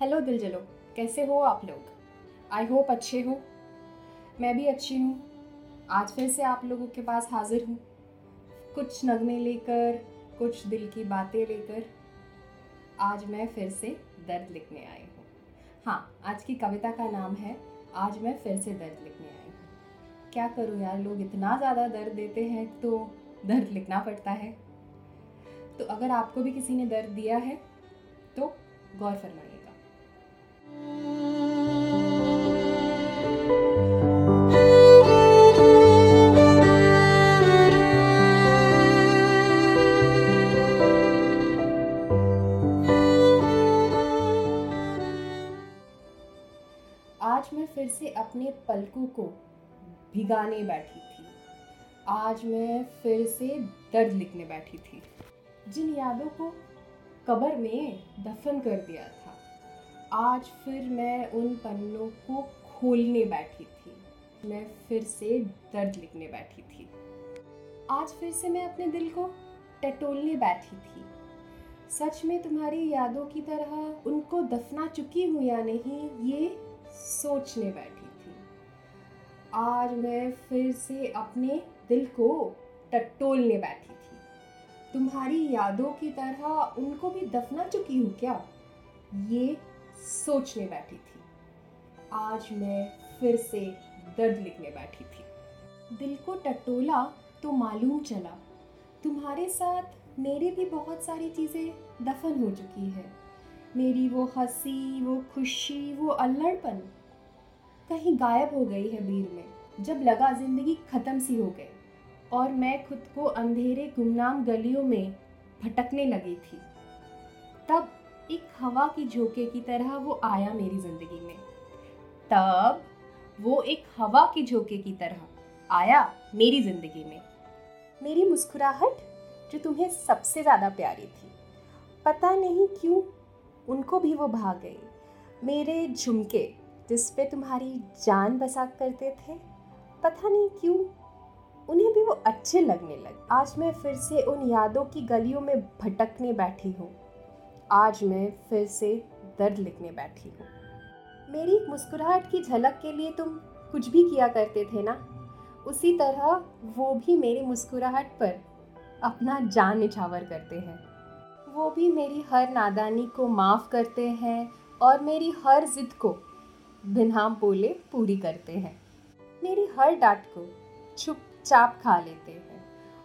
Hello दिल जलो कैसे हो आप लोग? आई होप अच्छे हो। मैं भी अच्छी हूँ। आज फिर से आप लोगों के पास हाजिर हूँ। कुछ नगमे लेकर, कुछ दिल की बातें लेकर, आज मैं फिर से दर्द लिखने आई हूँ। हाँ आज की कविता का नाम है, आज मैं फिर से दर्द लिखने आई हूँ। क्या करूँ यार, लोग इतना ज़्यादा दर्द देते हैं तो दर्द लिखना पड़ता है। तो अगर आपको भी किसी ने दर्द दिया है तो गौर फरमाइएगा आज मैं फिर से अपने पलकों को भिगाने बैठी थी। आज मैं फिर से दर्द लिखने बैठी थी। जिन यादों को कब्र में दफन कर दिया था आज फिर मैं उन पन्नों को खोलने बैठी थी। मैं फिर से दर्द लिखने बैठी थी। आज फिर से मैं अपने दिल को टटोलने बैठी थी। सच में तुम्हारी यादों की तरह उनको दफना चुकी हूँ या नहीं, ये सोचने बैठी थी। आज मैं फिर से अपने दिल को टटोलने बैठी थी। तुम्हारी यादों की तरह उनको भी दफना चुकी हूँ क्या? ये सोचने बैठी थी। आज मैं फिर से दर्द लिखने बैठी थी। दिल को टटोला तो मालूम चला। तुम्हारे साथ मेरी भी बहुत सारी चीज़ें दफन हो चुकी है। मेरी वो हँसी, वो खुशी, वो अल्लड़पन कहीं गायब हो गई है भीड़ में, जब लगा ज़िंदगी ख़त्म सी हो गई और मैं खुद को अंधेरे गुमनाम गलियों में भटकने लगी थी। तब एक हवा की झोंके की तरह वो आया मेरी ज़िंदगी में। तब वो एक हवा के झोंके की तरह आया मेरी ज़िंदगी में। मेरी मुस्कुराहट, जो तुम्हें सबसे ज़्यादा प्यारी थी, पता नहीं क्यों उनको भी वो भाग गई। मेरे झुमके, जिस पे तुम्हारी जान बसा करते थे, पता नहीं क्यों उन्हें भी वो अच्छे लगने लगे। आज मैं फिर से उन यादों की गलियों में भटकने बैठी हूँ। आज मैं फिर से दर्द लिखने बैठी हूँ। मेरी मुस्कुराहट की झलक के लिए तुम कुछ भी किया करते थे ना? उसी तरह वो भी मेरी मुस्कुराहट पर अपना जान निछावर करते हैं। वो भी मेरी हर नादानी को माफ़ करते हैं और मेरी हर ज़िद को बिना बोले पूरी करते हैं। मेरी हर डांट को चुपचाप खा लेते हैं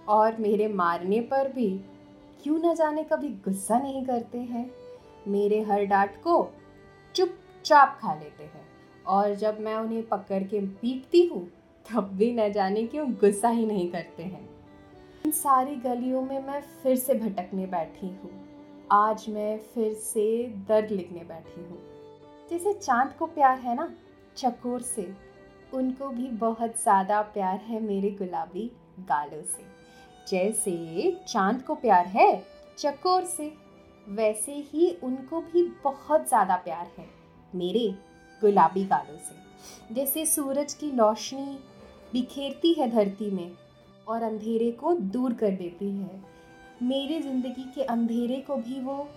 और मेरे मारने पर भी क्यों न जाने कभी गुस्सा नहीं करते हैं? मेरे हर डांट को चुपचाप खा लेते हैं। और जब मैं उन्हें पकड़ के पीटती हूँ, तब भी न जाने क्यों गुस्सा ही नहीं करते हैं। इन सारी गलियों में मैं फिर से भटकने बैठी हूँ। आज मैं फिर से दर्द लिखने बैठी हूँ। जैसे चाँद को प्यार है ना, चकोर से, उनको भी बहुत ज़्यादा प्यार है मेरे गुलाबी गालों से। जैसे चाँद को प्यार है, चकोर से, वैसे ही उनको भी बहुत ज़्यादा प्यार है, मेरे गुलाबी गालों से। जैसे सूरज की रोशनी बिखेरती है धरती में और अंधेरे को दूर कर देती है, मेरी ज़िंदगी के अंधेरे को भी वो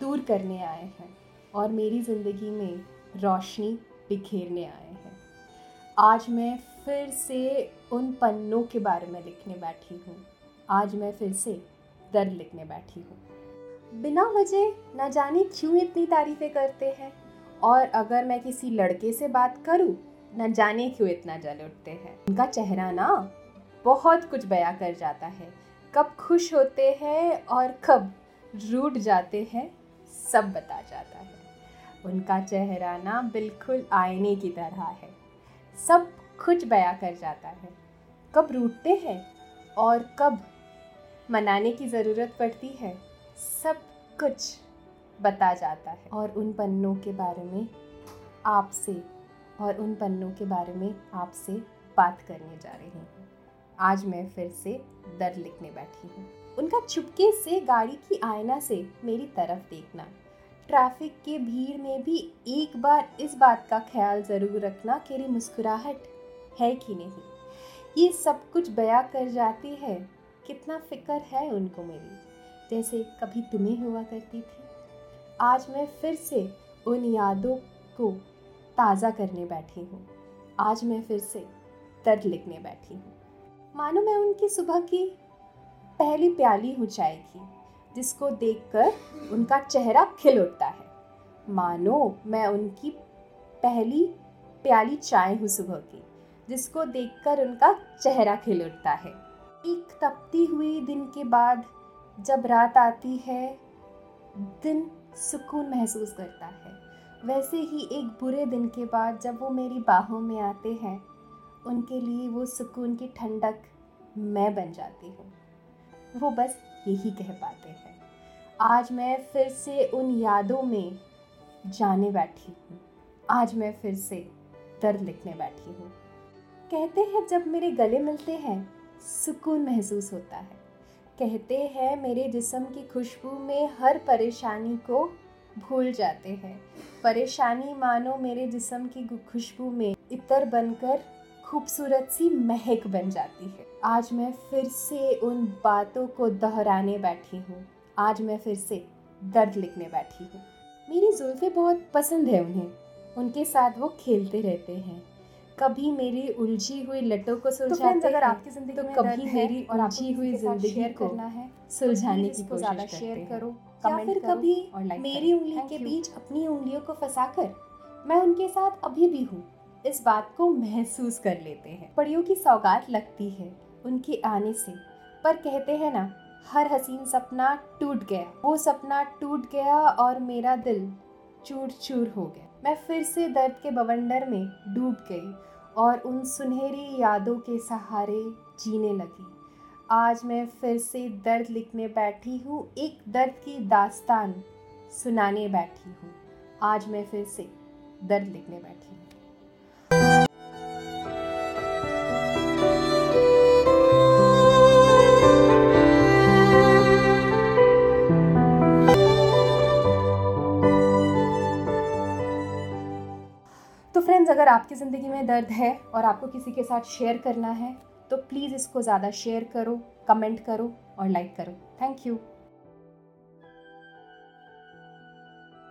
दूर करने आए हैं और मेरी ज़िंदगी में रोशनी बिखेरने आए हैं। आज मैं फिर से उन पन्नों के बारे में लिखने बैठी हूँ। आज मैं फिर से दर्द लिखने बैठी हूँ। बिना वजह न जाने क्यों इतनी तारीफ़ें करते हैं? और अगर मैं किसी लड़के से बात करूँ, न जाने क्यों इतना जल उठते हैं? उनका चेहरा ना बहुत कुछ बया कर जाता है। कब खुश होते हैं और कब रूट जाते हैं, सब बता जाता है। उनका चेहरा ना बिल्कुल आईने की तरह है। सब कुछ बया कर जाता है। कब रूटते हैं और कब मनाने की ज़रूरत पड़ती है। सब कुछ बता जाता है। और उन पन्नों के बारे में आपसे और उन पन्नों के बारे में आपसे बात करने जा रही हूँ। आज मैं फिर से दर्द लिखने बैठी हूँ। उनका चुपके से गाड़ी की आयना से मेरी तरफ़ देखना, ट्रैफ़िक के भीड़ में भी एक बार इस बात का ख्याल ज़रूर रखना कि मेरी मुस्कुराहट है कि नहीं। ये सब कुछ बया कर जाती है कितना फ़िक्र है उनको मेरी। जैसे कभी तुम्हें हुआ करती थी। आज मैं फिर से उन यादों को ताज़ा करने बैठी हूँ। आज मैं फिर से दर्द लिखने बैठी हूँ। मानो मैं उनकी सुबह की पहली प्याली हूँ चाय की, जिसको देखकर उनका चेहरा खिल उठता है। मानो मैं उनकी पहली प्याली चाय हूँ सुबह की, जिसको देखकर उनका चेहरा खिल उठता है। एक तपती हुई दिन के बाद जब रात आती है, दिन सुकून महसूस करता है। वैसे ही एक बुरे दिन के बाद जब वो मेरी बाहों में आते हैं, उनके लिए वो सुकून की ठंडक मैं बन जाती हूँ। वो बस यही कह पाते हैं। आज मैं फिर से उन यादों में जाने बैठी हूँ। आज मैं फिर से दर्द लिखने बैठी हूँ। कहते हैं जब मेरे गले मिलते हैं सुकून महसूस होता है। कहते हैं, मेरे जिसम की खुशबू में हर परेशानी को भूल जाते हैं। परेशानी मानो मेरे जिसम की खुशबू में इतर बनकर खूबसूरत सी महक बन जाती है। आज मैं फिर से उन बातों को दोहराने बैठी हूँ। आज मैं फिर से दर्द लिखने बैठी हूँ। मेरी जुल्फ़ें बहुत पसंद है उन्हें। उनके साथ वो खेलते रहते हैं। कभी मेरी उलझी हुई लटों को तो सुलझाते तो अगर आपकी ज़िंदगी तो में कभी मेरी और उलझी हुई ज़िंदगी को करना है सुलझाने की कोशिश शेयर करो। या फिर कभी मेरी उंगली के बीच अपनी उंगलियों को फंसाकर मैं उनके साथ अभी भी हूँ। इस बात को महसूस कर लेते हैं। पड़ियों की सौगात लगती है उनके आने से। पर कहते हैं ना हर हसीन सपना टूट गया। वो सपना टूट गया और मेरा दिल चूर चूर हो गया। मैं फिर से दर्द के बवंडर में डूब गई और उन सुनहरी यादों के सहारे जीने लगी। आज मैं फिर से दर्द लिखने बैठी हूँ, एक दर्द की दास्तान सुनाने बैठी हूँ। आज मैं फिर से दर्द लिखने बैठी हूँ। तो फ्रेंड्स अगर आपकी ज़िंदगी में दर्द है और आपको किसी के साथ शेयर करना है तो प्लीज़ इसको ज़्यादा शेयर करो कमेंट करो और लाइक करो। Thank you